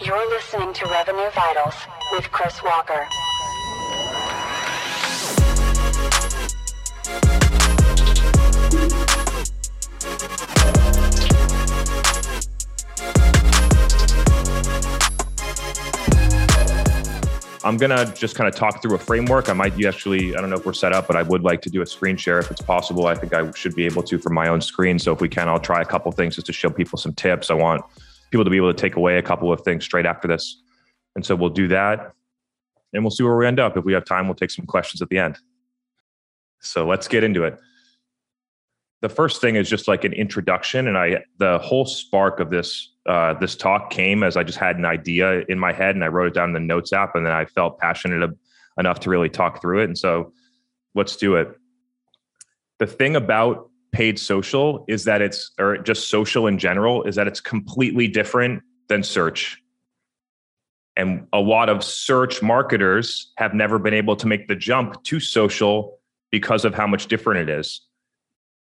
You're listening to Revenue Vitals with Chris Walker. I'm gonna just kind of talk through a framework. I might actually, I don't know if we're set up, but I would like to do a screen share if it's possible. I think I should be able to from my own screen. So if we can, I'll try a couple things just to show people some tips. I want people to be able to take away a couple of things straight after this. And so we'll do that and we'll see where we end up. If we have time, we'll take some questions at the end. So let's get into it. The first thing is just like an introduction, and I the whole spark of this uh, this talk came as I just had an idea in my head and I wrote it down in the notes app, and then I felt passionate enough to really talk through it. And so, let's do it. The thing about paid social is that it's, or just social in general, is that it's completely different than search. And a lot of search marketers have never been able to make the jump to social because of how much different it is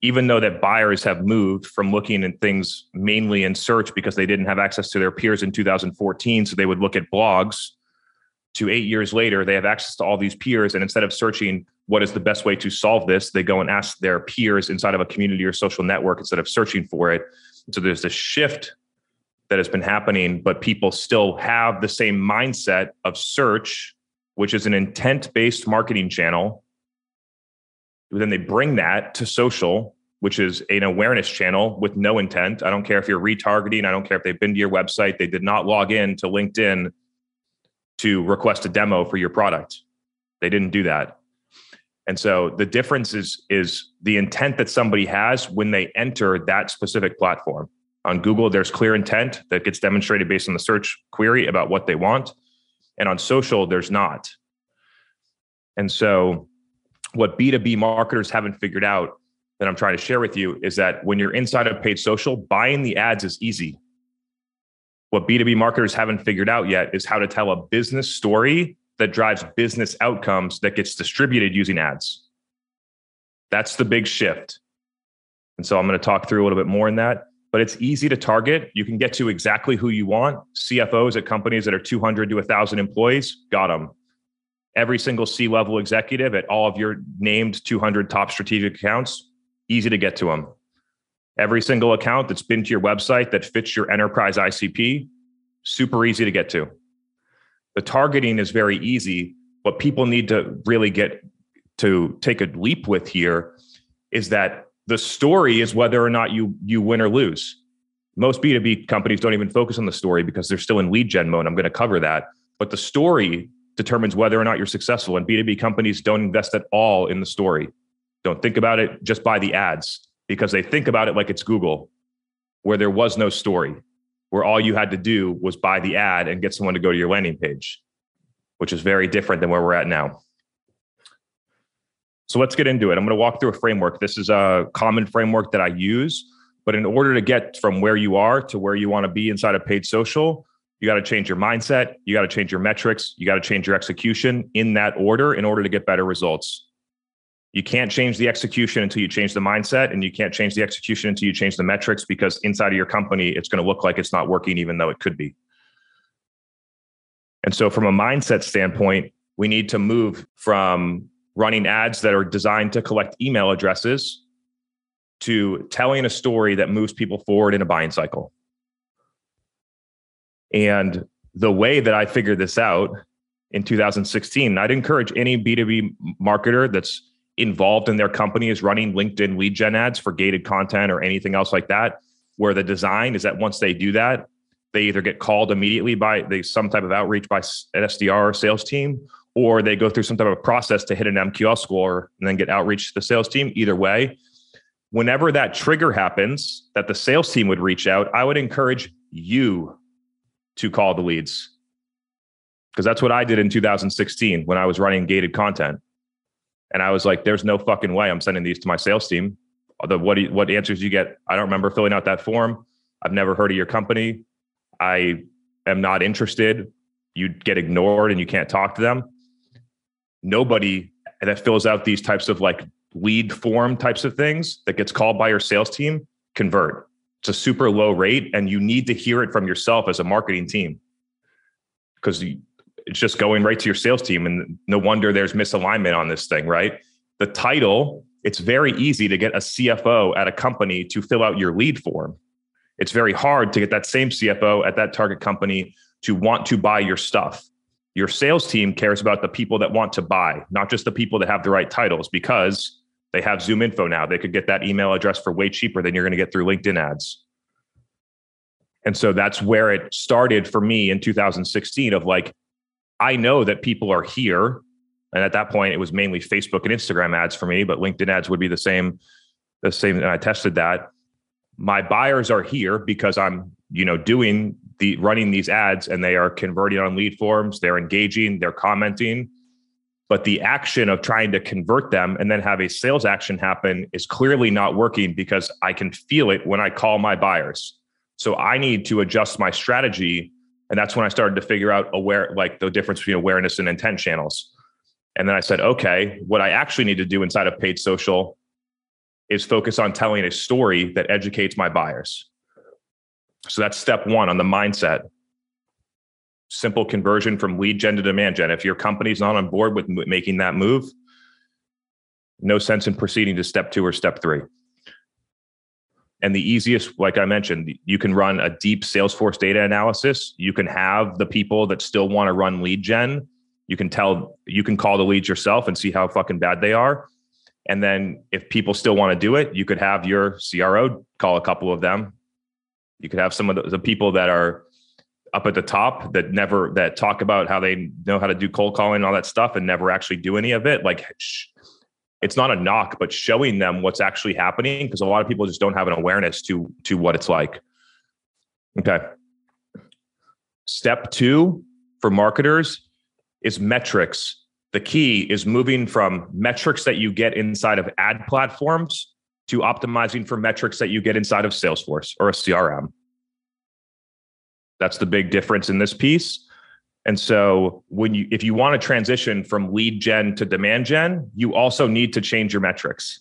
even though that buyers have moved from looking at things mainly in search because they didn't have access to their peers in 2014 so they would look at blogs to 8 years later they have access to all these peers and instead of searching what is the best way to solve this they go and ask their peers inside of a community or social network instead of searching for it so there's this shift that has been happening but people still have the same mindset of search which is an intent based marketing channel then they bring that to social, which is an awareness channel with no intent. I don't care if you're retargeting. I don't care if they've been to your website. They did not log in to LinkedIn to request a demo for your product. They didn't do that. And so the difference is, is the intent that somebody has when they enter that specific platform. On Google, there's clear intent that gets demonstrated based on the search query about what they want. And on social, there's not. And so what B2B marketers haven't figured out that I'm trying to share with you is that when you're inside of paid social, buying the ads is easy. What B2B marketers haven't figured out yet is how to tell a business story that drives business outcomes that gets distributed using ads. That's the big shift. And so I'm going to talk through a little bit more in that, but it's easy to target. You can get to exactly who you want. CFOs at companies that are 200 to 1,000 employees, got them every single C level executive at all of your named 200 top strategic accounts, easy to get to them. Every single account that's been to your website that fits your enterprise ICP, super easy to get to. The targeting is very easy. What people need to really get to take a leap with here is that the story is whether or not you you win or lose. Most B2B companies don't even focus on the story because they're still in lead gen mode. I'm going to cover that. But the story determines whether or not you're successful. And B2B companies don't invest at all in the story. Don't think about it just by the ads because they think about it like it's Google, where there was no story, where all you had to do was buy the ad and get someone to go to your landing page, which is very different than where we're at now. So let's get into it. I'm going to walk through a framework. This is a common framework that I use. But in order to get from where you are to where you want to be inside of paid social, you got to change your mindset, you got to change your metrics, you got to change your execution in that order in order to get better results. You can't change the execution until you change the mindset, and you can't change the execution until you change the metrics because inside of your company, it's going to look like it's not working, even though it could be. And so, from a mindset standpoint, we need to move from running ads that are designed to collect email addresses to telling a story that moves people forward in a buying cycle. And the way that I figured this out in 2016, I'd encourage any B2B marketer that's involved in their company is running LinkedIn lead gen ads for gated content or anything else like that, where the design is that once they do that, they either get called immediately by they some type of outreach by an SDR or sales team, or they go through some type of process to hit an MQL score and then get outreach to the sales team. Either way, whenever that trigger happens, that the sales team would reach out, I would encourage you to call the leads. Because that's what I did in 2016 when I was running gated content. And I was like, there's no fucking way I'm sending these to my sales team. The, what, what answers you get? I don't remember filling out that form. I've never heard of your company. I am not interested. You get ignored and you can't talk to them. Nobody that fills out these types of like lead form types of things that gets called by your sales team convert it's a super low rate and you need to hear it from yourself as a marketing team because it's just going right to your sales team. And no wonder there's misalignment on this thing, right? The title, it's very easy to get a CFO at a company to fill out your lead form. It's very hard to get that same CFO at that target company to want to buy your stuff. Your sales team cares about the people that want to buy, not just the people that have the right titles, because they have ZoomInfo now. They could get that email address for way cheaper than you're going to get through LinkedIn ads. And so that's where it started for me in 2016 of like, I know that people are here. And at that point, it was mainly Facebook and Instagram ads for me, but LinkedIn ads would be the same, the same. And I tested that. My buyers are here because I'm, you know, doing the running these ads and they are converting on lead forms, they're engaging, they're commenting. But the action of trying to convert them and then have a sales action happen is clearly not working because I can feel it when I call my buyers. So I need to adjust my strategy. And that's when I started to figure out aware, like the difference between awareness and intent channels. And then I said, okay, what I actually need to do inside of paid social is focus on telling a story that educates my buyers. So that's step one on the mindset. Simple conversion from lead gen to demand gen. If your company's not on board with making that move, no sense in proceeding to step two or step three. And the easiest, like I mentioned, you can run a deep Salesforce data analysis. You can have the people that still want to run lead gen. You can tell, you can call the leads yourself and see how fucking bad they are. And then if people still want to do it, you could have your CRO call a couple of them. You could have some of the, the people that are up at the top that never that talk about how they know how to do cold calling and all that stuff and never actually do any of it. Like it's not a knock, but showing them what's actually happening because a lot of people just don't have an awareness to to what it's like. Okay. Step two for marketers is metrics. The key is moving from metrics that you get inside of ad platforms to optimizing for metrics that you get inside of Salesforce or a CRM. That's the big difference in this piece. And so when you if you want to transition from lead gen to demand gen, you also need to change your metrics.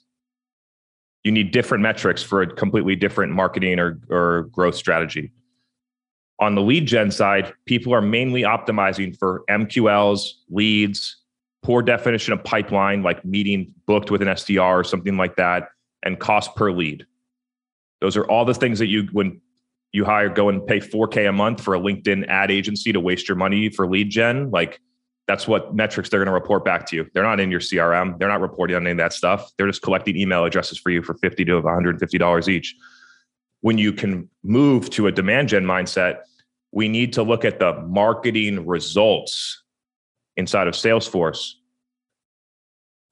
You need different metrics for a completely different marketing or, or growth strategy. On the lead gen side, people are mainly optimizing for MQLs, leads, poor definition of pipeline, like meeting booked with an SDR or something like that, and cost per lead. Those are all the things that you, when you hire go and pay 4k a month for a linkedin ad agency to waste your money for lead gen like that's what metrics they're going to report back to you. They're not in your crm they're not reporting on any of that stuff. They're just collecting email addresses for you for 50 to 150 dollars each. When you can move to a demand gen mindset we need to look at the marketing results inside of salesforce.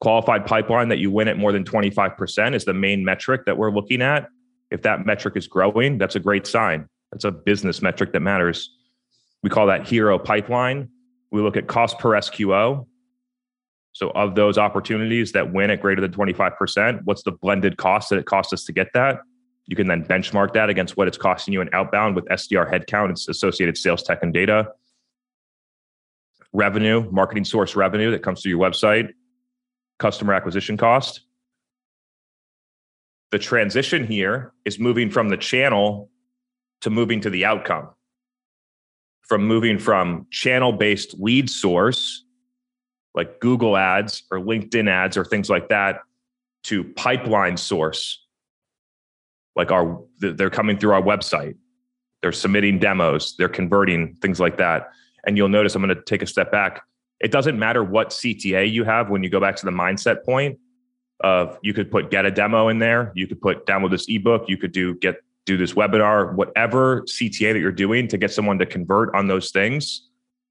Qualified pipeline that you win at more than 25% is the main metric that we're looking at if that metric is growing, that's a great sign. That's a business metric that matters. We call that hero pipeline. We look at cost per SQO. So, of those opportunities that win at greater than 25%, what's the blended cost that it costs us to get that? You can then benchmark that against what it's costing you in outbound with SDR headcount and associated sales tech and data. Revenue, marketing source revenue that comes through your website, customer acquisition cost the transition here is moving from the channel to moving to the outcome. From moving from channel based lead source like google ads or linkedin ads or things like that to pipeline source like our they're coming through our website. They're submitting demos. They're converting things like that. And you'll notice i'm going to take a step back. It doesn't matter what cta you have when you go back to the mindset point of you could put get a demo in there, you could put download this ebook, you could do get do this webinar, whatever CTA that you're doing to get someone to convert on those things.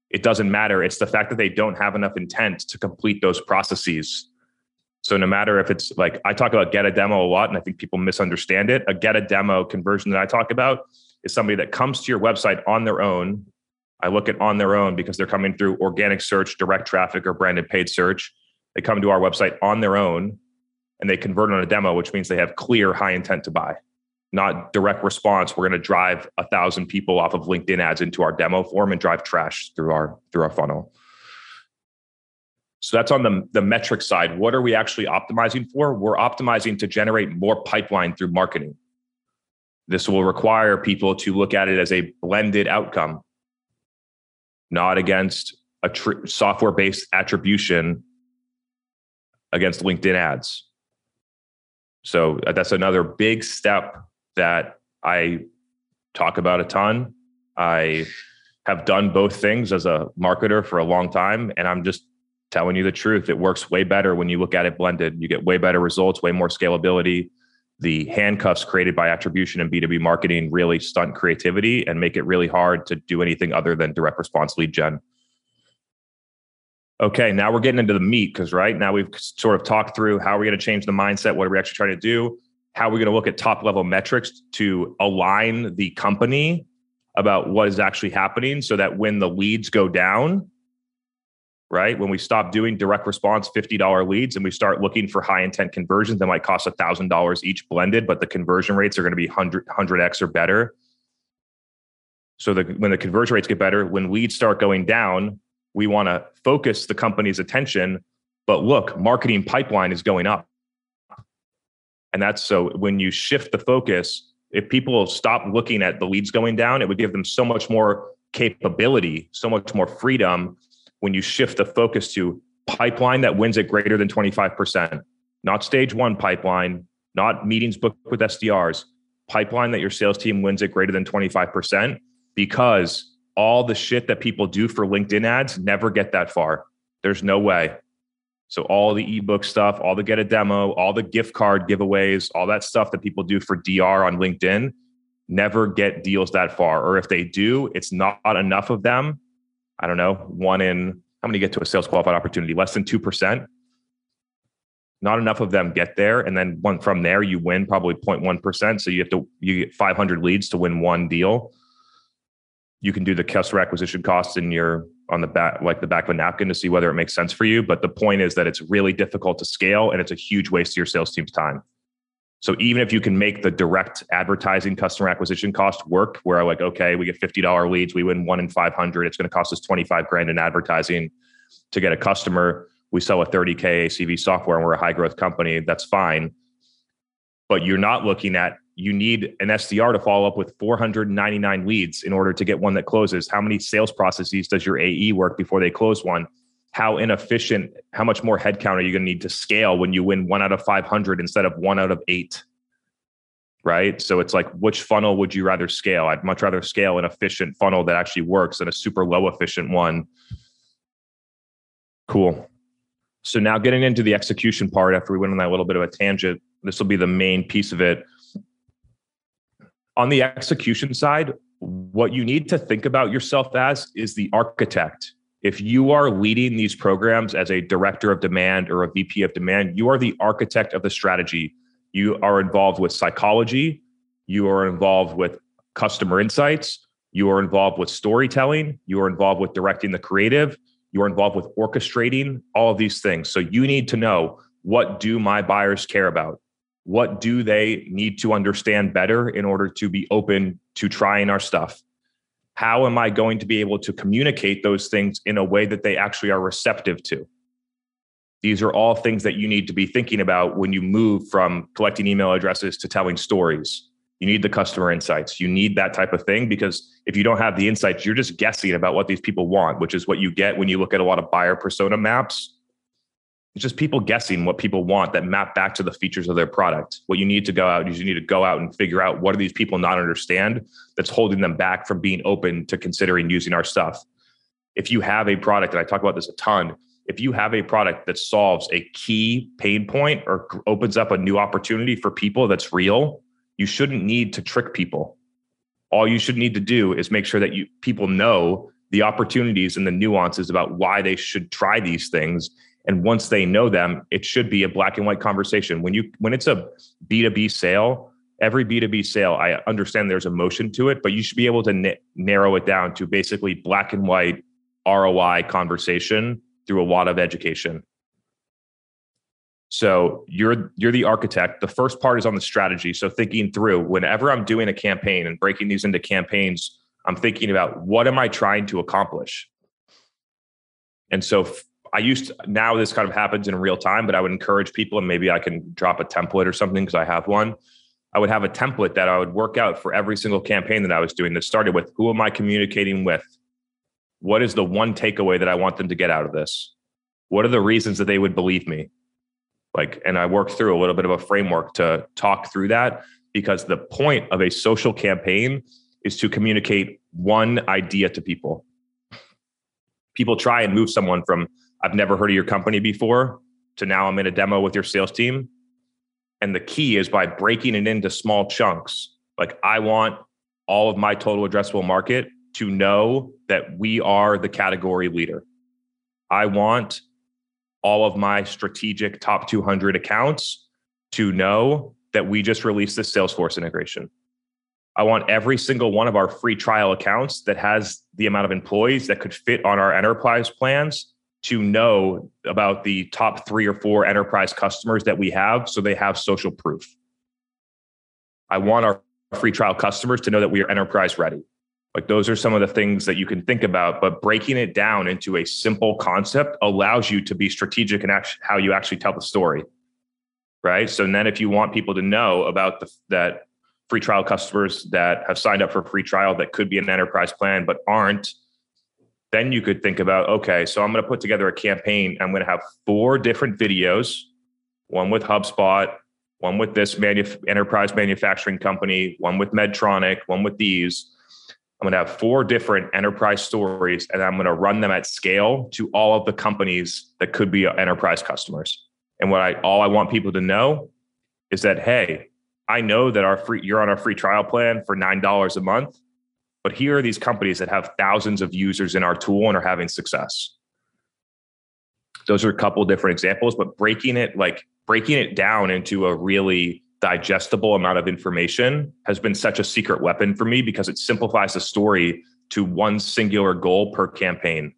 It doesn't matter. It's the fact that they don't have enough intent to complete those processes. So no matter if it's like I talk about get a demo a lot, and I think people misunderstand it. A get a demo conversion that I talk about is somebody that comes to your website on their own. I look at on their own because they're coming through organic search, direct traffic, or branded paid search. They come to our website on their own and they convert on a demo, which means they have clear high intent to buy, not direct response. We're going to drive a thousand people off of LinkedIn ads into our demo form and drive trash through our through our funnel. So that's on the, the metric side. What are we actually optimizing for? We're optimizing to generate more pipeline through marketing. This will require people to look at it as a blended outcome. not against a tr- software based attribution against LinkedIn ads. So uh, that's another big step that I talk about a ton. I have done both things as a marketer for a long time. And I'm just telling you the truth. It works way better when you look at it blended. You get way better results, way more scalability. The handcuffs created by attribution and B2B marketing really stunt creativity and make it really hard to do anything other than direct response lead gen. Okay, now we're getting into the meat because right now we've sort of talked through how are we're going to change the mindset, what are we actually trying to do, how are we going to look at top level metrics to align the company about what is actually happening so that when the leads go down, right? When we stop doing direct response $50 leads and we start looking for high intent conversions that might cost $1,000 each blended, but the conversion rates are going to be 100, 100x or better. So the, when the conversion rates get better, when leads start going down, we want to focus the company's attention. But look, marketing pipeline is going up. And that's so when you shift the focus, if people stop looking at the leads going down, it would give them so much more capability, so much more freedom when you shift the focus to pipeline that wins at greater than 25%, not stage one pipeline, not meetings booked with SDRs, pipeline that your sales team wins at greater than 25%, because all the shit that people do for LinkedIn ads never get that far. There's no way. So all the ebook stuff, all the get a demo, all the gift card giveaways, all that stuff that people do for DR on LinkedIn never get deals that far. Or if they do, it's not enough of them. I don't know, one in how many get to a sales qualified opportunity? Less than 2%. Not enough of them get there. And then one from there, you win probably 0.1%. So you have to you get 500 leads to win one deal you can do the customer acquisition costs in your on the back like the back of a napkin to see whether it makes sense for you. But the point is that it's really difficult to scale and it's a huge waste of your sales team's time. So even if you can make the direct advertising customer acquisition cost work where i like okay we get $50 leads we win one in 500 it's going to cost us 25 grand in advertising to get a customer. We sell a 30k acv software and we're a high growth company that's fine. But you're not looking at you need an SDR to follow up with 499 leads in order to get one that closes. How many sales processes does your AE work before they close one? How inefficient, how much more headcount are you going to need to scale when you win one out of 500 instead of one out of eight? Right. So it's like, which funnel would you rather scale? I'd much rather scale an efficient funnel that actually works than a super low efficient one. Cool. So now getting into the execution part after we went on that little bit of a tangent, this will be the main piece of it on the execution side, what you need to think about yourself as is the architect. If you are leading these programs as a director of demand or a VP of demand, you are the architect of the strategy. You are involved with psychology, you are involved with customer insights, you are involved with storytelling, you are involved with directing the creative, you are involved with orchestrating all of these things. So you need to know what do my buyers care about? What do they need to understand better in order to be open to trying our stuff? How am i going to be able to communicate those things in a way that they actually are receptive to? These are all things that you need to be thinking about when you move from collecting email addresses to telling stories. You need the customer insights. You need that type of thing because if you don't have the insights you're just guessing about what these people want which is what you get when you look at a lot of buyer persona maps it's just people guessing what people want that map back to the features of their product. What you need to go out is you need to go out and figure out what do these people not understand that's holding them back from being open to considering using our stuff. If you have a product, and I talk about this a ton, if you have a product that solves a key pain point or opens up a new opportunity for people that's real, you shouldn't need to trick people. All you should need to do is make sure that you people know the opportunities and the nuances about why they should try these things and once they know them it should be a black and white conversation. When you when it's a b2b sale every b2b sale i understand there's emotion to it but you should be able to n- narrow it down to basically black and white roi conversation through a lot of education. So you're you're the architect. The first part is on the strategy. So thinking through whenever i'm doing a campaign and breaking these into campaigns i'm thinking about what am i trying to accomplish? And so I used to, now this kind of happens in real time, but I would encourage people, and maybe I can drop a template or something because I have one. I would have a template that I would work out for every single campaign that I was doing that started with who am I communicating with? what is the one takeaway that I want them to get out of this? What are the reasons that they would believe me? Like, and I work through a little bit of a framework to talk through that because the point of a social campaign is to communicate one idea to people. People try and move someone from, I've never heard of your company before, to now I'm in a demo with your sales team. And the key is by breaking it into small chunks. Like, I want all of my total addressable market to know that we are the category leader. I want all of my strategic top 200 accounts to know that we just released this Salesforce integration. I want every single one of our free trial accounts that has the amount of employees that could fit on our enterprise plans to know about the top three or four enterprise customers that we have so they have social proof. I want our free trial customers to know that we are enterprise ready. Like those are some of the things that you can think about, but breaking it down into a simple concept allows you to be strategic in how you actually tell the story. Right. So then if you want people to know about the, that free trial customers that have signed up for free trial that could be an enterprise plan but aren't, then you could think about okay, so I'm going to put together a campaign. I'm going to have four different videos, one with HubSpot, one with this enterprise manufacturing company, one with Medtronic, one with these I'm going to have four different enterprise stories and I'm going to run them at scale to all of the companies that could be enterprise customers. And what I all I want people to know is that hey, I know that our free you're on our free trial plan for $9 a month, but here are these companies that have thousands of users in our tool and are having success. Those are a couple different examples, but breaking it like breaking it down into a really digestible amount of information has been such a secret weapon for me because it simplifies the story to one singular goal per campaign.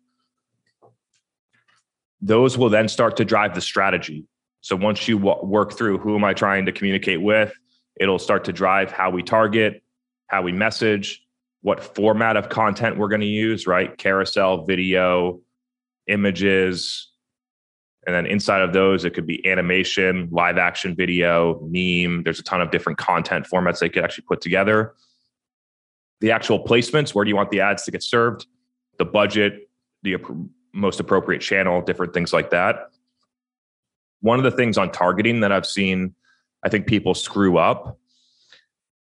Those will then start to drive the strategy. So once you w- work through who am I trying to communicate with, it'll start to drive how we target, how we message, what format of content we're going to use, right? Carousel, video, images, and then inside of those, it could be animation, live action video, meme. There's a ton of different content formats they could actually put together. The actual placements, where do you want the ads to get served? The budget, the most appropriate channel, different things like that. One of the things on targeting that I've seen, I think people screw up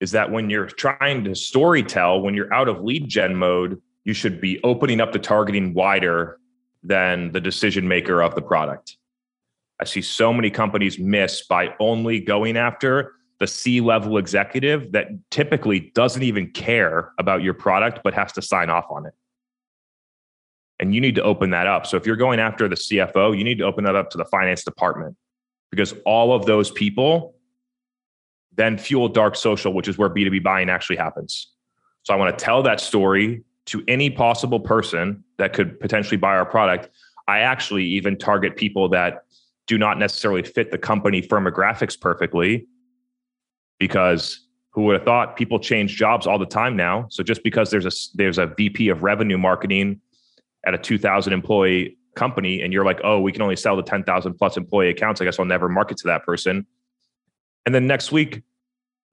is that when you're trying to story tell, when you're out of lead gen mode, you should be opening up the targeting wider than the decision maker of the product. I see so many companies miss by only going after the C level executive that typically doesn't even care about your product, but has to sign off on it. And you need to open that up. So if you're going after the CFO, you need to open that up to the finance department because all of those people then fuel dark social, which is where B2B buying actually happens. So I want to tell that story to any possible person that could potentially buy our product. I actually even target people that do not necessarily fit the company firmographics perfectly because who would have thought people change jobs all the time now so just because there's a there's a vp of revenue marketing at a 2000 employee company and you're like oh we can only sell the 10000 plus employee accounts i guess i'll never market to that person and then next week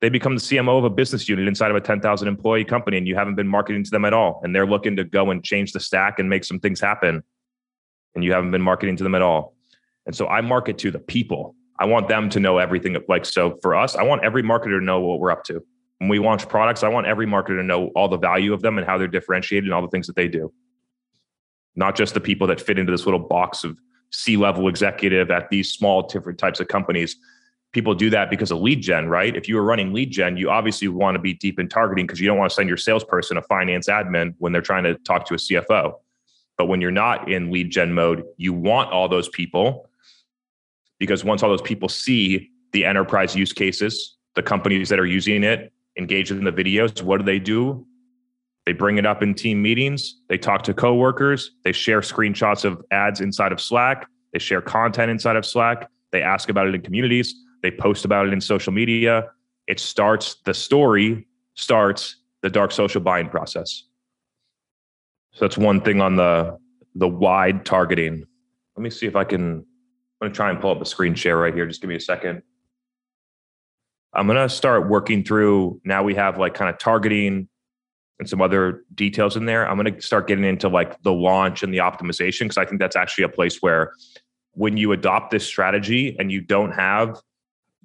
they become the CMO of a business unit inside of a 10,000 employee company and you haven't been marketing to them at all. And they're looking to go and change the stack and make some things happen. And you haven't been marketing to them at all. And so I market to the people. I want them to know everything. Like, so for us, I want every marketer to know what we're up to. When we launch products, I want every marketer to know all the value of them and how they're differentiated and all the things that they do. Not just the people that fit into this little box of C level executive at these small different types of companies people do that because of lead gen, right? If you were running lead gen, you obviously want to be deep in targeting because you don't want to send your salesperson a finance admin when they're trying to talk to a CFO. But when you're not in lead gen mode, you want all those people because once all those people see the enterprise use cases, the companies that are using it, engage in the videos, what do they do? They bring it up in team meetings, they talk to coworkers, they share screenshots of ads inside of Slack, they share content inside of Slack, they ask about it in communities they post about it in social media. It starts the story, starts the dark social buying process. So that's one thing on the the wide targeting. Let me see if I can. I'm to try and pull up a screen share right here. Just give me a second. I'm to start working through. Now we have like kind of targeting, and some other details in there. I'm to start getting into like the launch and the optimization because I think that's actually a place where when you adopt this strategy and you don't have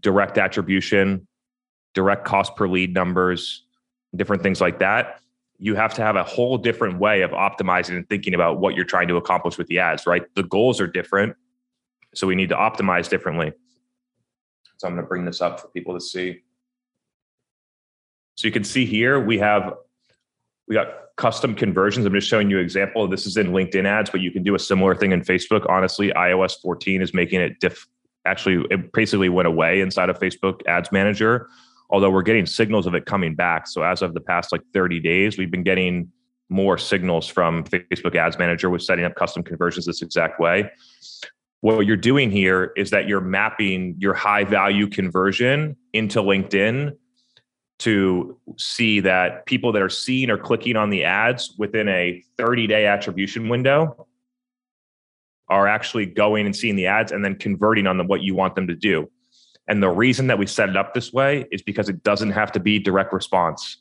direct attribution, direct cost per lead numbers, different things like that, you have to have a whole different way of optimizing and thinking about what you're trying to accomplish with the ads, right? The goals are different. So we need to optimize differently. So I'm going to bring this up for people to see. So you can see here we have we got custom conversions. I'm just showing you an example. This is in LinkedIn ads, but you can do a similar thing in Facebook. Honestly, iOS 14 is making it diff. Actually, it basically went away inside of Facebook Ads Manager, although we're getting signals of it coming back. So as of the past like 30 days, we've been getting more signals from Facebook Ads Manager with setting up custom conversions this exact way. What you're doing here is that you're mapping your high value conversion into LinkedIn to see that people that are seeing or clicking on the ads within a 30 day attribution window are actually going and seeing the ads and then converting on what you want them to do. And the reason that we set it up this way is because it doesn't have to be direct response.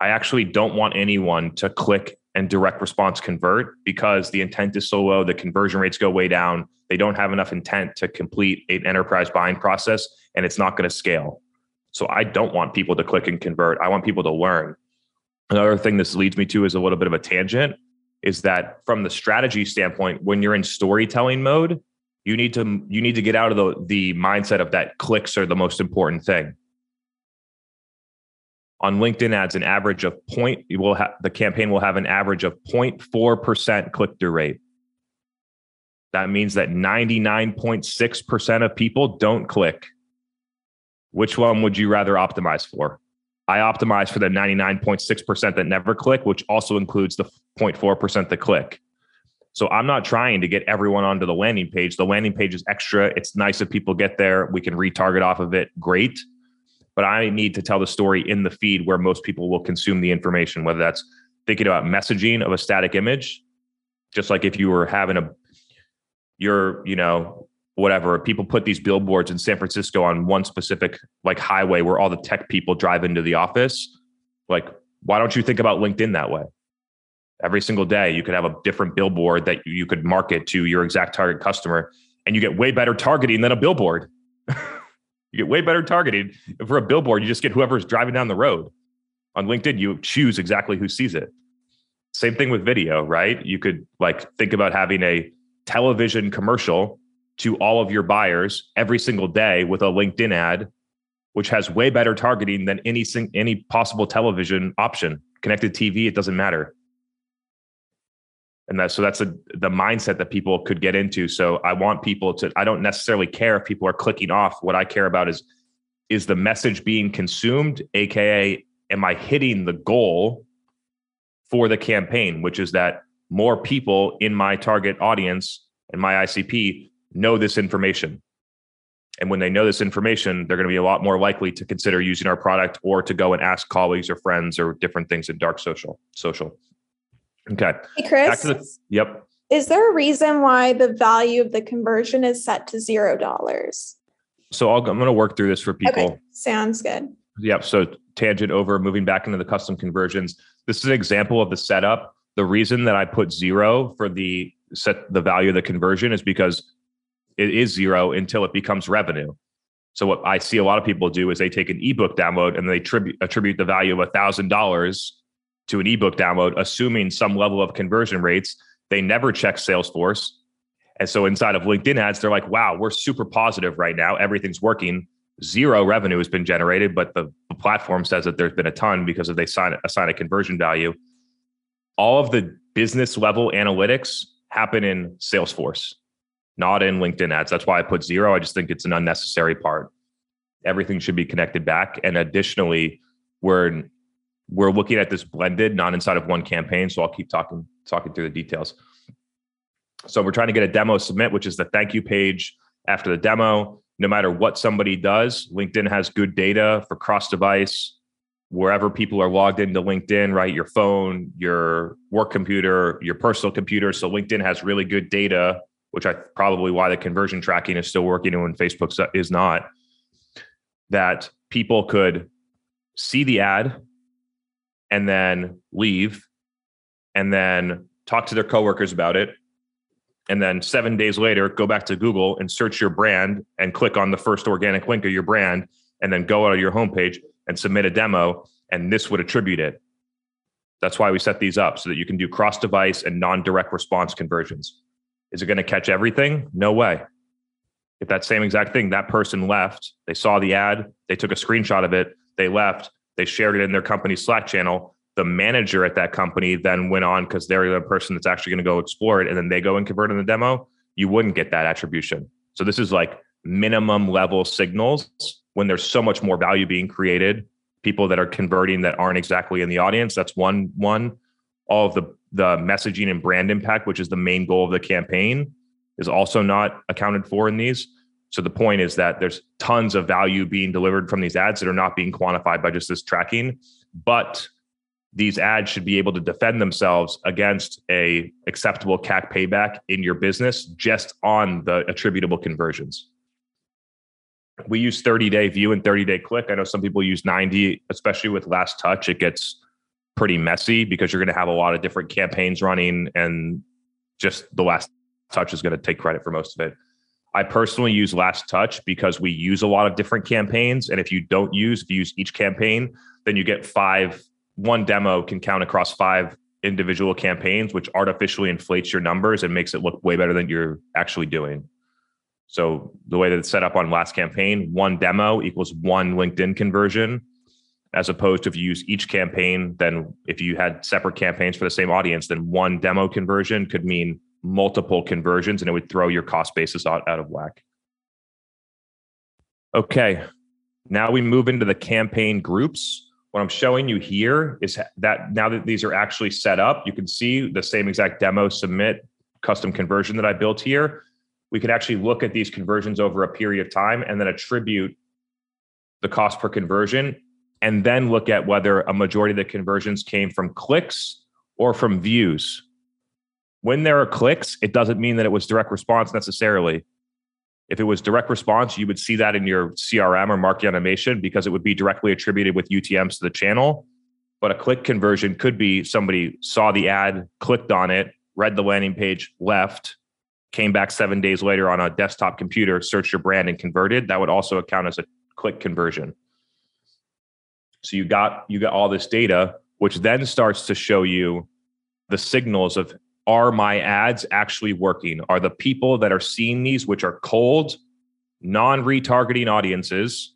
I actually don't want anyone to click and direct response convert because the intent is so low, the conversion rates go way down. They don't have enough intent to complete an enterprise buying process, and it's not going to scale. So I don't want people to click and convert. I want people to learn. Another thing this leads me to is a little bit of a tangent is that from the strategy standpoint, when you're in storytelling mode, you need to you need to get out of the the mindset of that clicks are the most important thing. On LinkedIn ads, an average of point you will have the campaign will have an average of 0.4% click through rate. That means that 99.6% of people don't click which one would you rather optimize for? I optimize for the 99.6% that never click, which also includes the 0.4% that click. So I'm not trying to get everyone onto the landing page. The landing page is extra. It's nice if people get there. We can retarget off of it. Great. But I need to tell the story in the feed where most people will consume the information, whether that's thinking about messaging of a static image, just like if you were having a, your, you know, whatever people put these billboards in san francisco on one specific like highway where all the tech people drive into the office like why don't you think about linkedin that way every single day you could have a different billboard that you could market to your exact target customer and you get way better targeting than a billboard. You get way better targeting for a billboard. You just get whoever's driving down the road. On linkedin you choose exactly who sees it. Same thing with video right? You could like think about having a television commercial to all of your buyers every single day with a LinkedIn ad, which has way better targeting than any any possible television option. Connected TV, it doesn't matter. And that so that's a, the mindset that people could get into. So I want people to. I don't necessarily care if people are clicking off. What I care about is is the message being consumed, aka am I hitting the goal for the campaign, which is that more people in my target audience and my ICP know this information. And when they know this information, they're going to be a lot more likely to consider using our product or to go and ask colleagues or friends or different things in dark social. Social. Okay. Hey, Chris. The, yep. Is there a reason why the value of the conversion is set to zero dollars? So i am going to work through this for people. Okay. Sounds good. Yep. So tangent over, moving back into the custom conversions. This is an example of the setup. The reason that I put zero for the set the value of the conversion is because it is zero until it becomes revenue. So what I see a lot of people do is they take an ebook download and they tribute, attribute the value of a thousand dollars to an ebook download, assuming some level of conversion rates. They never check Salesforce. And so inside of LinkedIn ads, they're like, wow, we're super positive right now. Everything's working. Zero revenue has been generated, but the, platform says that there's been a ton because of they sign, assign a conversion value. All of the business level analytics happen in Salesforce not in LinkedIn ads. That's why I put zero. I just think it's an unnecessary part. Everything should be connected back. And additionally, we're we're looking at this blended, not inside of one campaign. So I'll keep talking talking through the details. So we're trying to get a demo submit, which is the thank you page after the demo. No matter what somebody does, LinkedIn has good data for cross device, wherever people are logged into LinkedIn, right? Your phone, your work computer, your personal computer. So LinkedIn has really good data which I probably why the conversion tracking is still working and when Facebook is not, that people could see the ad, and then leave and then talk to their coworkers about it and then seven days later go back to google and search your brand and click on the first organic link of your brand and then go out of your homepage and submit a demo and this would attribute it. That's why we set these up so that you can do cross device and non-direct response conversions. Is it going to catch everything? No way. If that same exact thing that person left they saw the ad they took a screenshot of it they left they shared it in their company slack channel the manager at that company then went on because they're the person that's actually going to go explore it and then they go and convert in the demo, you wouldn't get that attribution. So this is like minimum level signals when there's so much more value being created. People that are converting that aren't exactly in the audience. That's one one. All of the the messaging and brand impact, which is the main goal of the campaign, is also not accounted for in these. So the point is that there's tons of value being delivered from these ads that are not being quantified by just this tracking. But these ads should be able to defend themselves against a acceptable CAC payback in your business just on the attributable conversions. We use 30 day view and 30 day click. I know some people use 90, especially with last touch. It gets pretty messy because you're going to have a lot of different campaigns running and just the last touch is going to take credit for most of it. I personally use last touch because we use a lot of different campaigns. And if you don't use, if you use each campaign, then you get five one demo can count across five individual campaigns, which artificially inflates your numbers and makes it look way better than you're actually doing. So the way that it's set up on last campaign, one demo equals one LinkedIn conversion, as opposed to if you use each campaign, then if you had separate campaigns for the same audience, then one demo conversion could mean multiple conversions and it would throw your cost basis out, out of whack. Okay, now we move into the campaign groups. What I'm showing you here is that now that these are actually set up, you can see the same exact demo submit custom conversion that I built here. We could actually look at these conversions over a period of time and then attribute the cost per conversion and then look at whether a majority of the conversions came from clicks or from views. When there are clicks, it doesn't mean that it was direct response necessarily. If it was direct response, you would see that in your CRM or marketing automation because it would be directly attributed with UTMs to the channel. But a click conversion could be somebody saw the ad, clicked on it, read the landing page, left, came back seven days later on a desktop computer, searched your brand and converted. That would also account as a click conversion. So you got you got all this data, which then starts to show you the signals of are my ads actually working? Are the people that are seeing these, which are cold, non retargeting audiences,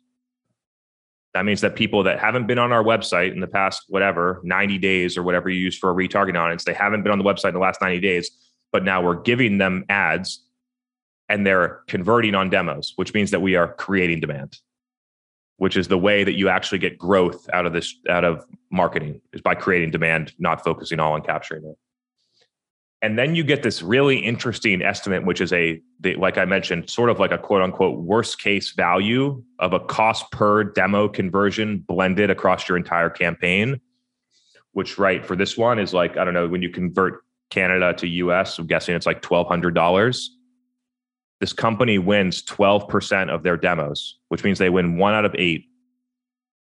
that means that people that haven't been on our website in the past, whatever, 90 days or whatever you use for a retargeting audience, they haven't been on the website in the last 90 days, but now we're giving them ads and they're converting on demos, which means that we are creating demand, which is the way that you actually get growth out of this, out of marketing is by creating demand, not focusing all on capturing it and then you get this really interesting estimate which is a the, like i mentioned sort of like a quote unquote worst case value of a cost per demo conversion blended across your entire campaign which right for this one is like i don't know when you convert canada to us i'm guessing it's like $1200 this company wins 12% of their demos which means they win one out of eight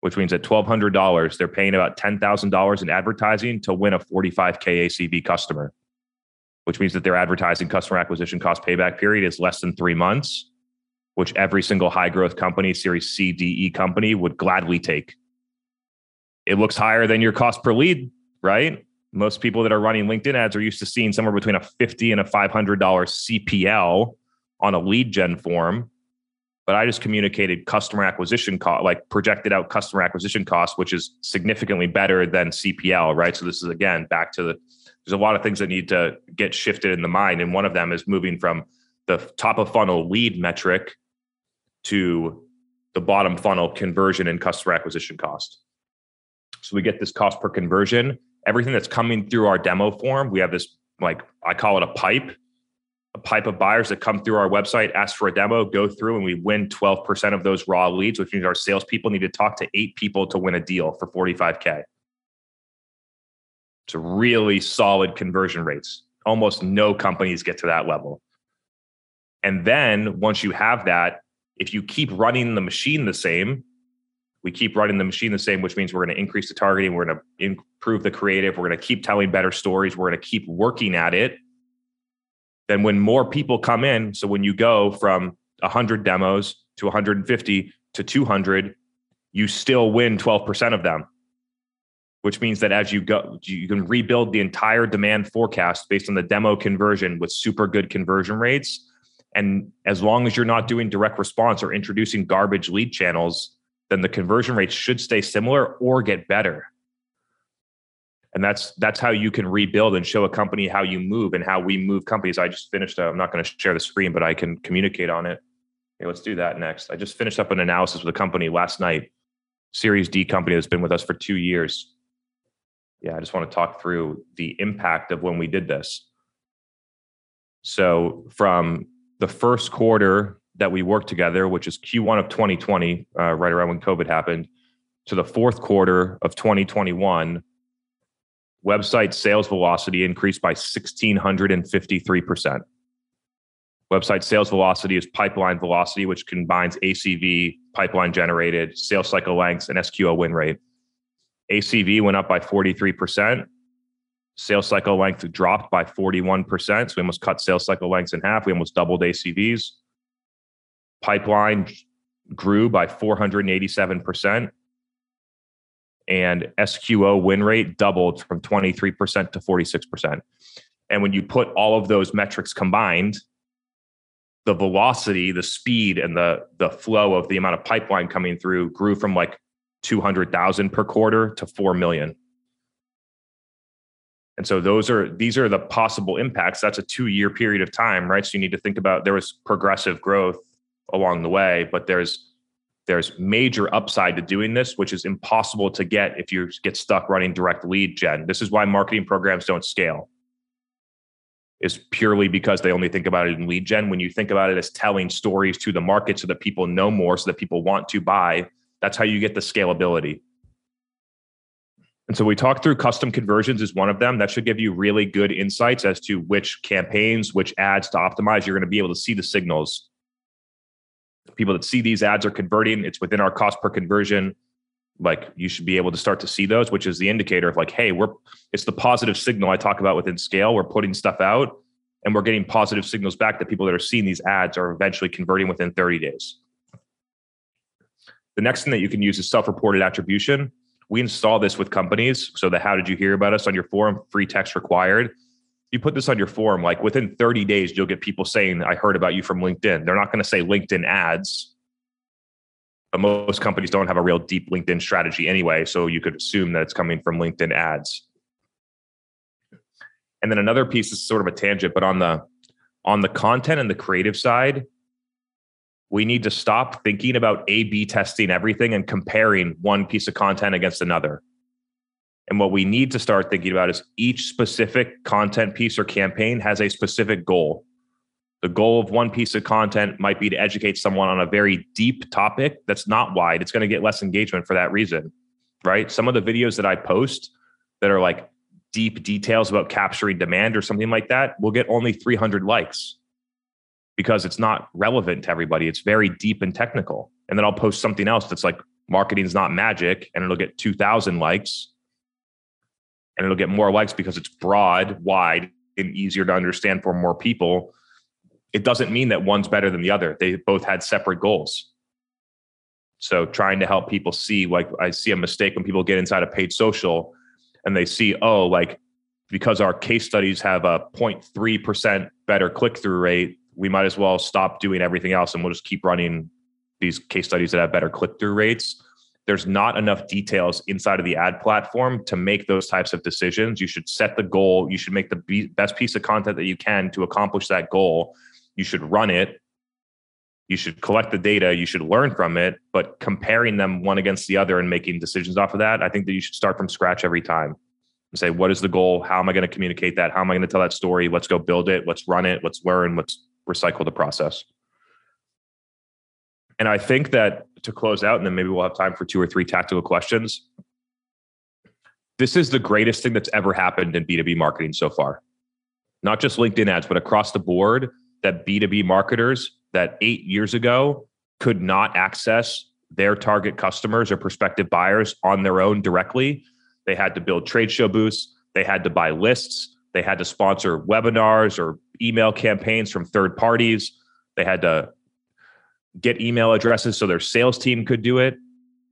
which means at $1200 they're paying about $10000 in advertising to win a 45k acv customer which means that their advertising customer acquisition cost payback period is less than three months, which every single high growth company, Series C, D, E company would gladly take. It looks higher than your cost per lead, right? Most people that are running LinkedIn ads are used to seeing somewhere between a 50 and a $500 CPL on a lead gen form. But I just communicated customer acquisition cost, like projected out customer acquisition cost, which is significantly better than CPL, right? So this is again back to the there's a lot of things that need to get shifted in the mind. And one of them is moving from the top of funnel lead metric to the bottom funnel conversion and customer acquisition cost. So we get this cost per conversion. Everything that's coming through our demo form, we have this like I call it a pipe, a pipe of buyers that come through our website, ask for a demo, go through, and we win 12% of those raw leads, which means our salespeople need to talk to eight people to win a deal for 45K to really solid conversion rates. Almost no companies get to that level. And then once you have that, if you keep running the machine the same, we keep running the machine the same, which means we're going to increase the targeting, we're going to improve the creative, we're going to keep telling better stories, we're going to keep working at it. Then when more people come in, so when you go from 100 demos to 150 to 200, you still win 12% of them. Which means that as you go, you can rebuild the entire demand forecast based on the demo conversion with super good conversion rates. And as long as you're not doing direct response or introducing garbage lead channels, then the conversion rates should stay similar or get better. And that's that's how you can rebuild and show a company how you move and how we move companies. I just finished. i am not going to share the screen, but I can communicate on it. Let's do that next. I just finished up an analysis with a company last night, Series D company that's been with us for two years. Yeah, I just want to talk through the impact of when we did this. So from the first quarter that we worked together, which is Q1 of 2020, uh, right around when COVID happened, to the fourth quarter of 2021, website sales velocity increased by 1653%. Website sales velocity is pipeline velocity, which combines ACV, pipeline generated, sales cycle lengths, and SQL win rate. ACV went up by 43%. Sales cycle length dropped by 41%. So we almost cut sales cycle lengths in half. We almost doubled ACVs. Pipeline grew by 487%. And SQO win rate doubled from 23% to 46%. And when you put all of those metrics combined, the velocity, the speed, and the the flow of the amount of pipeline coming through grew from like 200,000 per quarter to 4 million. And so those are these are the possible impacts. That's a 2-year period of time, right? So you need to think about there was progressive growth along the way, but there's there's major upside to doing this, which is impossible to get if you get stuck running direct lead gen. This is why marketing programs don't scale. Is purely because they only think about it in lead gen. When you think about it as telling stories to the market so that people know more, so that people want to buy, that's how you get the scalability. And so we talked through custom conversions is one of them. That should give you really good insights as to which campaigns, which ads to optimize. You're going to be able to see the signals. People that see these ads are converting. It's within our cost per conversion. Like you should be able to start to see those, which is the indicator of like, hey, we're it's the positive signal I talk about within scale. We're putting stuff out and we're getting positive signals back that people that are seeing these ads are eventually converting within 30 days. The next thing that you can use is self-reported attribution. We install this with companies. So the how did you hear about us on your forum, free text required. You put this on your forum, like within 30 days, you'll get people saying, I heard about you from LinkedIn. They're not going to say LinkedIn ads, but most companies don't have a real deep LinkedIn strategy anyway. So you could assume that it's coming from LinkedIn ads. And then another piece is sort of a tangent, but on the on the content and the creative side, we need to stop thinking about A B testing everything and comparing one piece of content against another. And what we need to start thinking about is each specific content piece or campaign has a specific goal. The goal of one piece of content might be to educate someone on a very deep topic that's not wide. It's going to get less engagement for that reason, right? Some of the videos that I post that are like deep details about capturing demand or something like that will get only 300 likes because it's not relevant to everybody. It's very deep and technical. And then I'll post something else that's like marketing is not magic and it'll get 2000 likes and it'll get more likes because it's broad, wide, and easier to understand for more people. It doesn't mean that one's better than the other. They both had separate goals. So trying to help people see, like I see a mistake when people get inside of paid social and they see, oh, like because our case studies have a 0.3% better click through rate, we might as well stop doing everything else and we'll just keep running these case studies that have better click through rates. There's not enough details inside of the ad platform to make those types of decisions. You should set the goal. You should make the best piece of content that you can to accomplish that goal. You should run it. You should collect the data. You should learn from it. But comparing them one against the other and making decisions off of that, I think that you should start from scratch every time and say, what is the goal? How am I going to communicate that? How am I going to tell that story? Let's go build it. Let's run it. Let's learn. Let's recycle the process. And I think that to close out, and then maybe we'll have time for two or three tactical questions. This is the greatest thing that's ever happened in B2B marketing so far. Not just LinkedIn ads, but across the board, that B2B marketers that eight years ago could not access their target customers or prospective buyers on their own directly. They had to build trade show booths, they had to buy lists, they had to sponsor webinars or email campaigns from third parties. They had to get email addresses so their sales team could do it.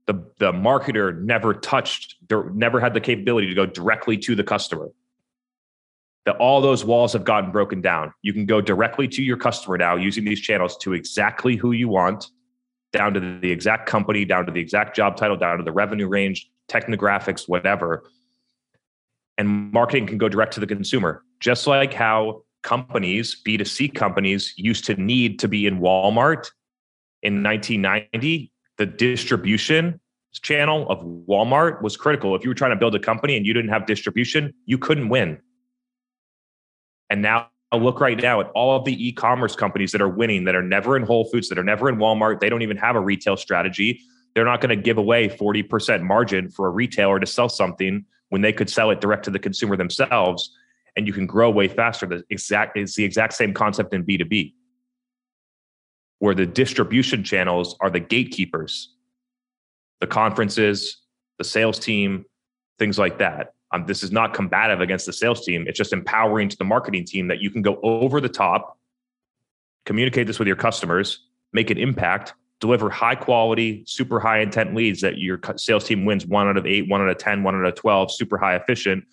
The, the marketer never touched, never had the capability to go directly to the customer. That all those walls have gotten broken down. You can go directly to your customer now using these channels to exactly who you want, down to the exact company, down to the exact job title, down to the revenue range, technographics, whatever. And marketing can go direct to the consumer, just like how companies, B2C companies, used to need to be in Walmart in 1990. The distribution channel of Walmart was critical. If you were trying to build a company and you didn't have distribution, you couldn't win. And now look right now at all of the e-commerce companies that are winning that are never in Whole Foods, that are never in Walmart. They don't even have a retail strategy. They're not going to give away 40% margin for a retailer to sell something when they could sell it direct to the consumer themselves and you can grow way faster. The exact it's the exact same concept in B2B. Where the distribution channels are the gatekeepers, the conferences, the sales team, things like that. Um, this is not combative against the sales team. It's just empowering to the marketing team that you can go over the top, communicate this with your customers, make an impact, deliver high quality, super high intent leads that your sales team wins one out of eight, one out of 10, one out of 12, super high efficient.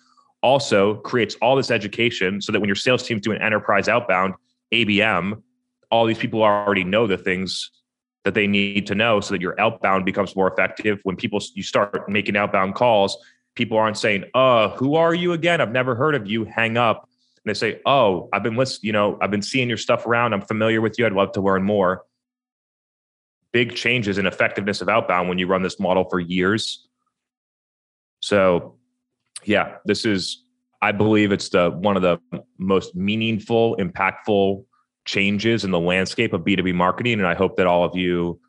Also creates all this education so that when your sales team's doing enterprise outbound, ABM, all these people already know the things that they need to know so that your outbound becomes more effective. When people you start making outbound calls, people aren't saying, "Uh, who are you again? I've never heard of you." Hang up. And they say, "Oh, I've been listening. You know, I've been seeing your stuff around. I'm familiar with you. I'd love to learn more." Big changes in effectiveness of outbound when you run this model for years. So, yeah, this is. I believe it's the one of the most meaningful, impactful changes in the landscape of B2B marketing. And I hope that all of you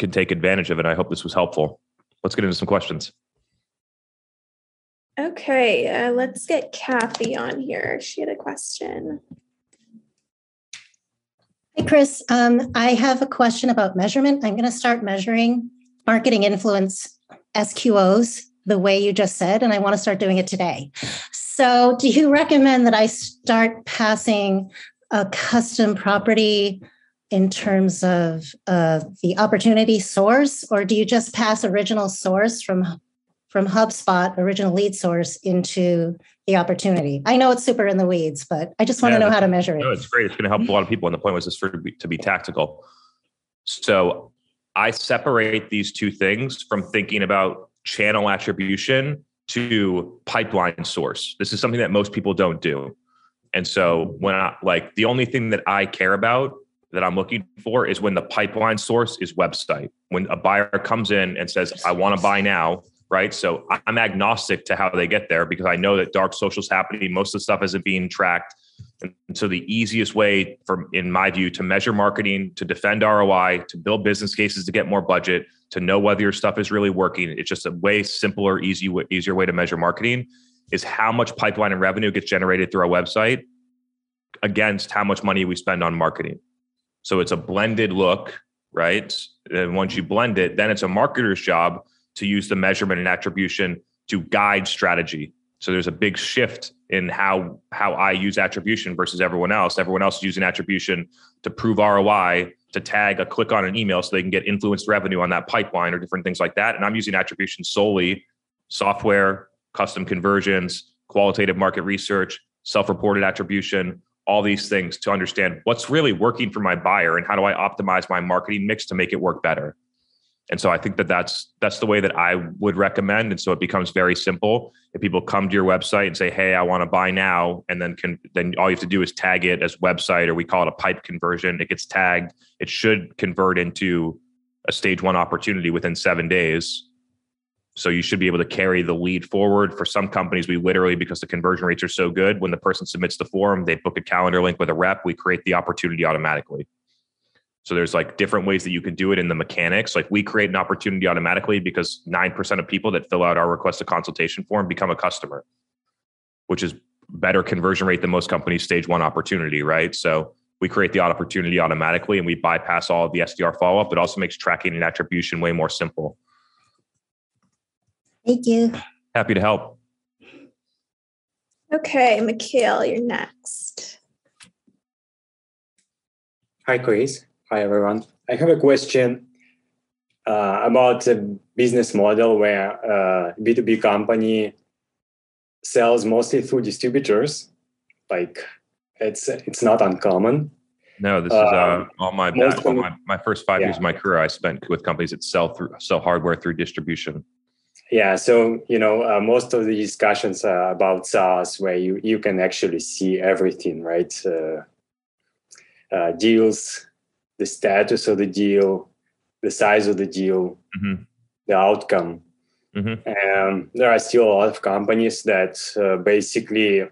can take advantage of it. I hope this was helpful. Let's get into some questions. Okay, uh, let's get Kathy on here. She had a question. Hey, Chris. Um, I have a question about measurement. I'm going to start measuring marketing influence SQOs the way you just said, and I want to start doing it today. So, do you recommend that I start passing a custom property in terms of uh, the opportunity source, or do you just pass original source from from HubSpot, original lead source, into the opportunity? I know it's super in the weeds, but I just want yeah, to know how to measure it. No, it's great. It's going to help a lot of people. And the point was just for to be tactical. So I separate these two things from thinking about channel attribution to pipeline source. This is something that most people don't do. And so when I like the only thing that I care about that I'm looking for is when the pipeline source is website. When a buyer comes in and says, I want to buy now, right? So I'm agnostic to how they get there because I know that dark social is happening. Most of the stuff isn't being tracked. And so the easiest way for, in my view, to measure marketing, to defend ROI, to build business cases to get more budget, to know whether your stuff is really working, it's just a way simpler, easy, easier way to measure marketing is how much pipeline and revenue gets generated through our website against how much money we spend on marketing. So it's a blended look, right? And once you blend it, then it's a marketer's job to use the measurement and attribution to guide strategy. So there's a big shift in how how I use attribution versus everyone else. Everyone else is using attribution to prove ROI, to tag a click on an email so they can get influenced revenue on that pipeline or different things like that. And I'm using attribution solely software, custom conversions, qualitative market research, self-reported attribution, all these things to understand what's really working for my buyer and how do I optimize my marketing mix to make it work better. And so I think that that's that's the way that I would recommend. And so it becomes very simple. If people come to your website and say, "Hey, I want to buy now," and then can then all you have to do is tag it as website, or we call it a pipe conversion. It gets tagged. It should convert into a stage one opportunity within seven days. So you should be able to carry the lead forward. For some companies, we literally, because the conversion rates are so good, when the person submits the form, they book a calendar link with a rep. We create the opportunity automatically. So there's like different ways that you can do it in the mechanics. Like we create an opportunity automatically because 9% of people that fill out our request a consultation form become a customer, which is better conversion rate than most companies stage one opportunity, right? So we create the opportunity automatically and we bypass all of the SDR follow up. It also makes tracking and attribution way more simple. Thank you. Happy to help. Okay, Mikhail, you're next. Hi, Chris. Hi, everyone. I have a question uh, about the business model where uh, B2B company sells mostly through distributors. Like it's it's not uncommon. No, this is uh, Um, all my, back, all my my first five years of my career. I spent with companies that sell through sell hardware through distribution. Yeah, so you know, uh, most of the discussions are about SaaS, where you you can actually see everything, right? Uh, uh, deals, the status of the deal, the size of the deal, Mhm. the outcome. Mhm. Um, there are still a lot of companies that uh, basically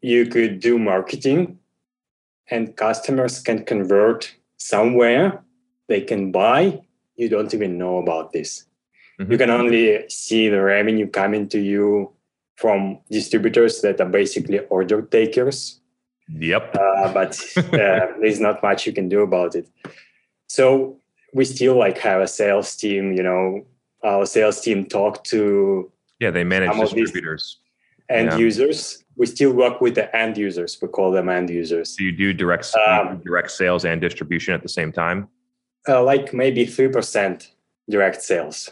you could do marketing, and customers can convert somewhere. They can buy. You don't even know about this you can only see the revenue coming to you from distributors that are basically order takers Yep. uh, but uh, there's not much you can do about it so we still like have a sales team you know our sales team talk to Yeah, they manage distributors. end Yeah. users we still work with the end users we call them end users So you do direct Um, direct sales and distribution at the same time. uh, like maybe 3% direct sales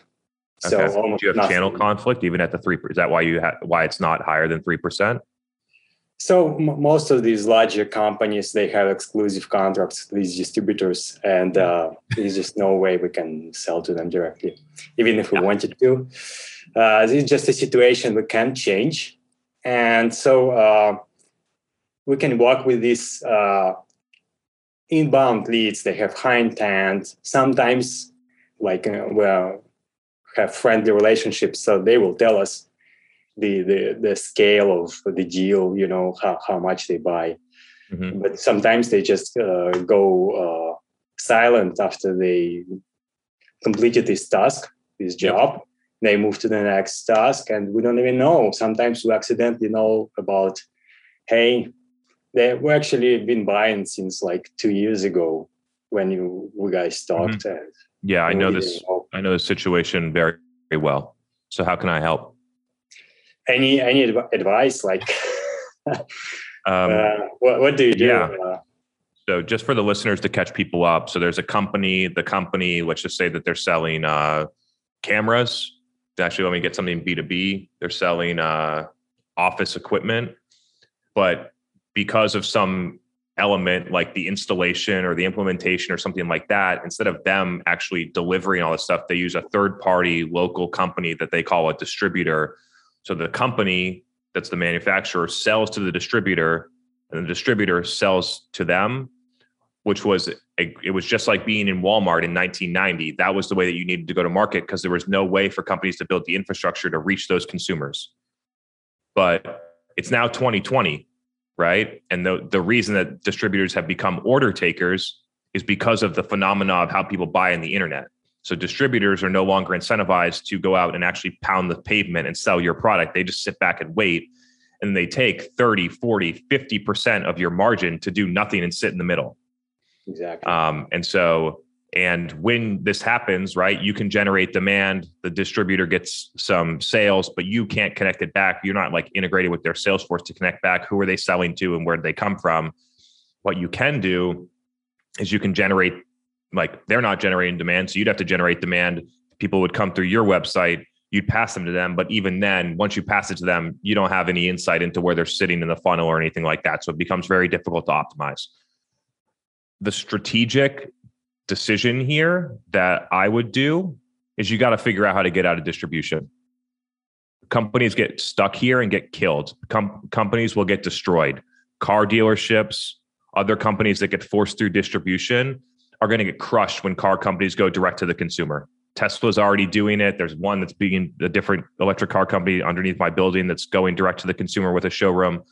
so Okay. almost do you have channel conflict even at the three? Is that why you have why it's not higher than three percent? So m- most of these larger companies they have exclusive contracts with these distributors, and uh, there's just no way we can sell to them directly, even if we wanted to. Uh, this is just a situation we can't change, and so uh, we can work with these uh, inbound leads. They have high intent. Sometimes, like uh, we have friendly relationships, so they will tell us the the the scale of the deal you know how, how much they buy Mhm. but sometimes they just uh, go uh, silent after they completed this task this Yep. job they move to the next task and we don't even know sometimes we accidentally know about hey they we actually been buying since like two years ago when you we guys talked and Yeah, I know this. know. I know this situation very, very well. So how can I help? Any any adv- advice like Um, uh, what, what do you do yeah. Uh, So just for the listeners to catch people up, so there's a company. The company, let's just say that they're selling uh, cameras. Actually, let me get something B two B. They're selling uh, office equipment, but because of some element like the installation or the implementation or something like that, instead of them actually delivering all this stuff, they use a third party local company that they call a distributor. So the company that's the manufacturer sells to the distributor and the distributor sells to them which was a, it was just like being in Walmart in 1990 that was the way that you needed to go to market because there was no way for companies to build the infrastructure to reach those consumers. But it's now 2020 right? And the the reason that distributors have become order takers is because of the phenomena of how people buy on the internet so distributors are no longer incentivized to go out and actually pound the pavement and sell your product. They just sit back and wait and they take 30 40 50% of your margin to do nothing and sit in the middle. Exactly. Um, and so and when this happens right you can generate demand the distributor gets some sales but you can't connect it back. You're not like integrated with their sales force to connect back. Who are they selling to and where did they come from? What you can do is you can generate like they're not generating demand so you'd have to generate demand people would come through your website you'd pass them to them but even then once you pass it to them you don't have any insight into where they're sitting in the funnel or anything like that so it becomes very difficult to optimize the strategic decision here that I would do is you got to figure out how to get out of distribution. Companies get stuck here and get killed. Com- companies will get destroyed. Car dealerships, other companies that get forced through distribution are going to get crushed when car companies go direct to the consumer. Tesla's already doing it. There's one that's being a different electric car company underneath my building that's going direct to the consumer with a showroom.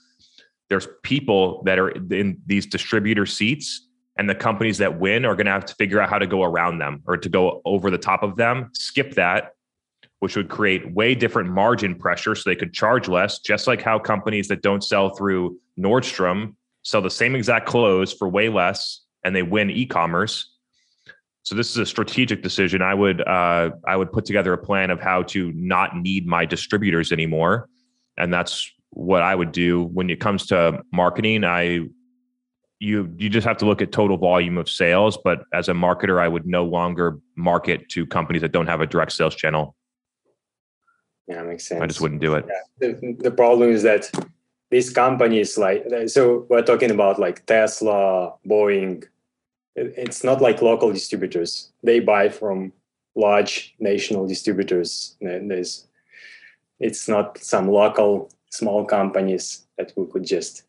There's people that are in these distributor seats and the companies that win are going to have to figure out how to go around them or to go over the top of them skip that which would create way different margin pressure so they could charge less just like how companies that don't sell through nordstrom sell the same exact clothes for way less, and they win e-commerce. So this is a strategic decision. I would uh, I would put together a plan of how to not need my distributors anymore, and that's what I would do when it comes to marketing. I you you just have to look at total volume of sales, but as a marketer, I would no longer market to companies that don't have a direct sales channel. Yeah, makes sense. I just wouldn't do it. Yeah. The, the problem is that these companies like so we're talking about like Tesla, Boeing. It's not like local distributors. They buy from large national distributors. There's, it's not some local small companies that we could just.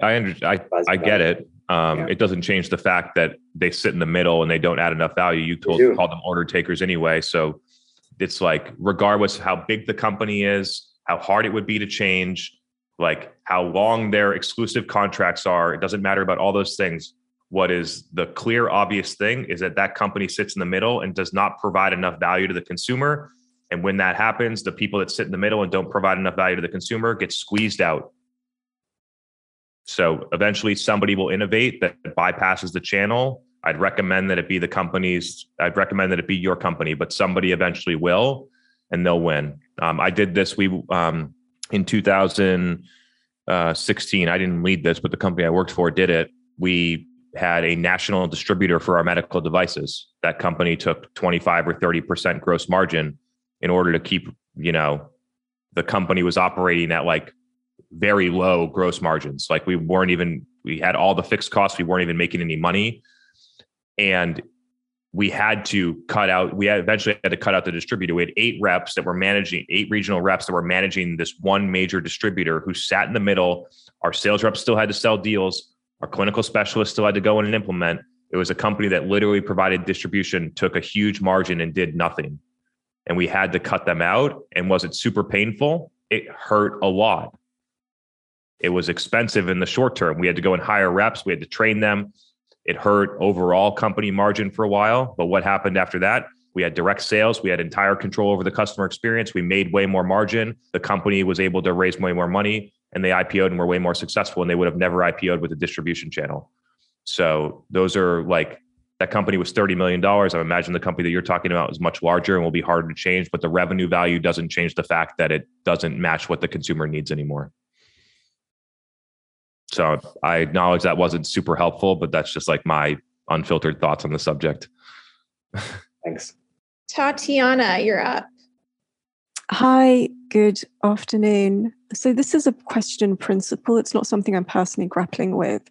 I under, I, I get it. Um, yeah. It doesn't change the fact that they sit in the middle and they don't add enough value. You told call them order takers anyway, so it's like regardless of how big the company is, how hard it would be to change, like how long their exclusive contracts are. It doesn't matter about all those things. What is the clear, obvious thing is that that company sits in the middle and does not provide enough value to the consumer. And when that happens, the people that sit in the middle and don't provide enough value to the consumer get squeezed out. So eventually somebody will innovate that bypasses the channel. I'd recommend that it be the companies. I'd recommend that it be your company, but somebody eventually will and they'll win. Um, I did this. We, um, in 2016, I didn't lead this, but the company I worked for did it. We had a national distributor for our medical devices. That company took 25 or 30% gross margin in order to keep, you know, the company was operating at like very low gross margins. Like we weren't even, we had all the fixed costs. We weren't even making any money. And we had to cut out, we had eventually had to cut out the distributor. We had eight reps that were managing, eight regional reps that were managing this one major distributor who sat in the middle. Our sales reps still had to sell deals. Our clinical specialists still had to go in and implement. It was a company that literally provided distribution, took a huge margin and did nothing. And we had to cut them out. And was it super painful? It hurt a lot it was expensive in the short term. We had to go and hire reps, we had to train them. It hurt overall company margin for a while. But what happened after that? We had direct sales. We had entire control over the customer experience. We made way more margin. The company was able to raise way more money and they IPO'd and were way more successful. And they would have never IPO'd with a distribution channel. So those are like that company was $30 million. I imagine the company that you're talking about is much larger and will be harder to change, but the revenue value doesn't change the fact that it doesn't match what the consumer needs anymore. So I acknowledge that wasn't super helpful, but that's just like my unfiltered thoughts on the subject. Thanks. Tatiana, you're up. Hi, good afternoon. So, this is a question principle. It's not something I'm personally grappling with,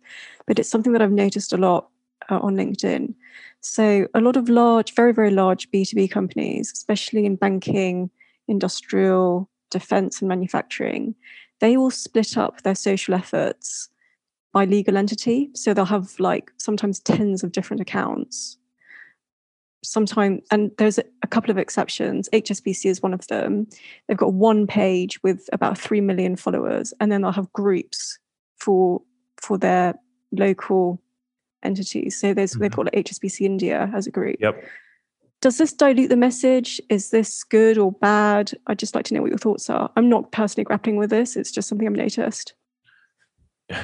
but it's something that I've noticed a lot uh, on LinkedIn. So, a lot of large, very, very large B2B companies, especially in banking, industrial, defense, and manufacturing, they all split up their social efforts by legal entity. So they'll have like sometimes tens of different accounts. Sometimes, and there's a couple of exceptions. HSBC is one of them. They've got one page with about three million followers, and then they'll have groups for for their local entities. So there's mm-hmm. they've got like HSBC India as a group. Yep. Does this dilute the message? Is this good or bad? I'd just like to know what your thoughts are. I'm not personally grappling with this. It's just something I've noticed.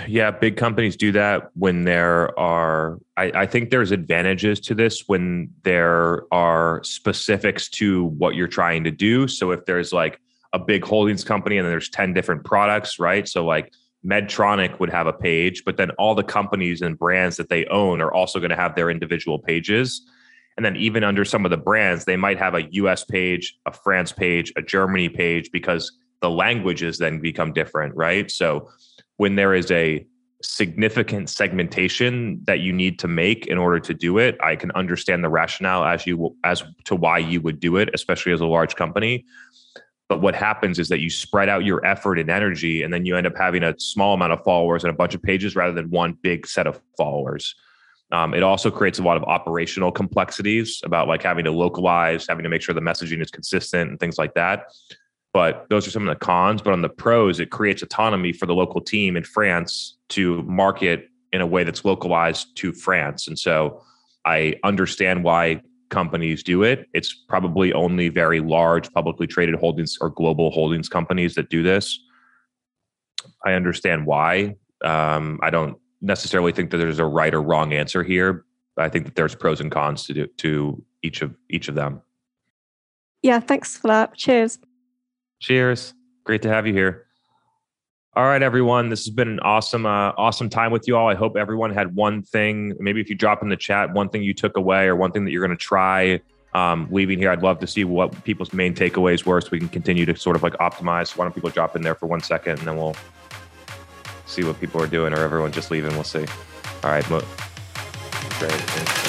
Yeah, big companies do that when there are, I, I, think there's advantages to this when there are specifics to what you're trying to do. So if there's like a big holdings company and then there's 10 different products, right? So like Medtronic would have a page, but then all the companies and brands that they own are also going to have their individual pages. And then even under some of the brands, they might have a US page, a France page, a Germany page because the languages then become different, right? So when there is a significant segmentation that you need to make in order to do it i can understand the rationale as you as to why you would do it especially as a large company but what happens is that you spread out your effort and energy and then you end up having a small amount of followers and a bunch of pages rather than one big set of followers um, it also creates a lot of operational complexities about like having to localize having to make sure the messaging is consistent and things like that but those are some of the cons. But on the pros, it creates autonomy for the local team in France to market in a way that's localized to France. And so I understand why companies do it. It's probably only very large publicly traded holdings or global holdings companies that do this. I understand why Um, I don't necessarily think that there's a right or wrong answer here. I think that there's pros and cons to do, to each of each of them. Yeah, thanks for that. Cheers. Cheers. Great to have you here. All right, everyone. This has been an awesome, uh, awesome time with you all. I hope everyone had one thing. Maybe if you drop in the chat, one thing you took away or one thing that you're going to try um, leaving here. I'd love to see what people's main takeaways were, so we can continue to sort of like optimize. Why don't people drop in there for one second, and then we'll see what people are doing, or everyone just leaving. We'll see. All right, great.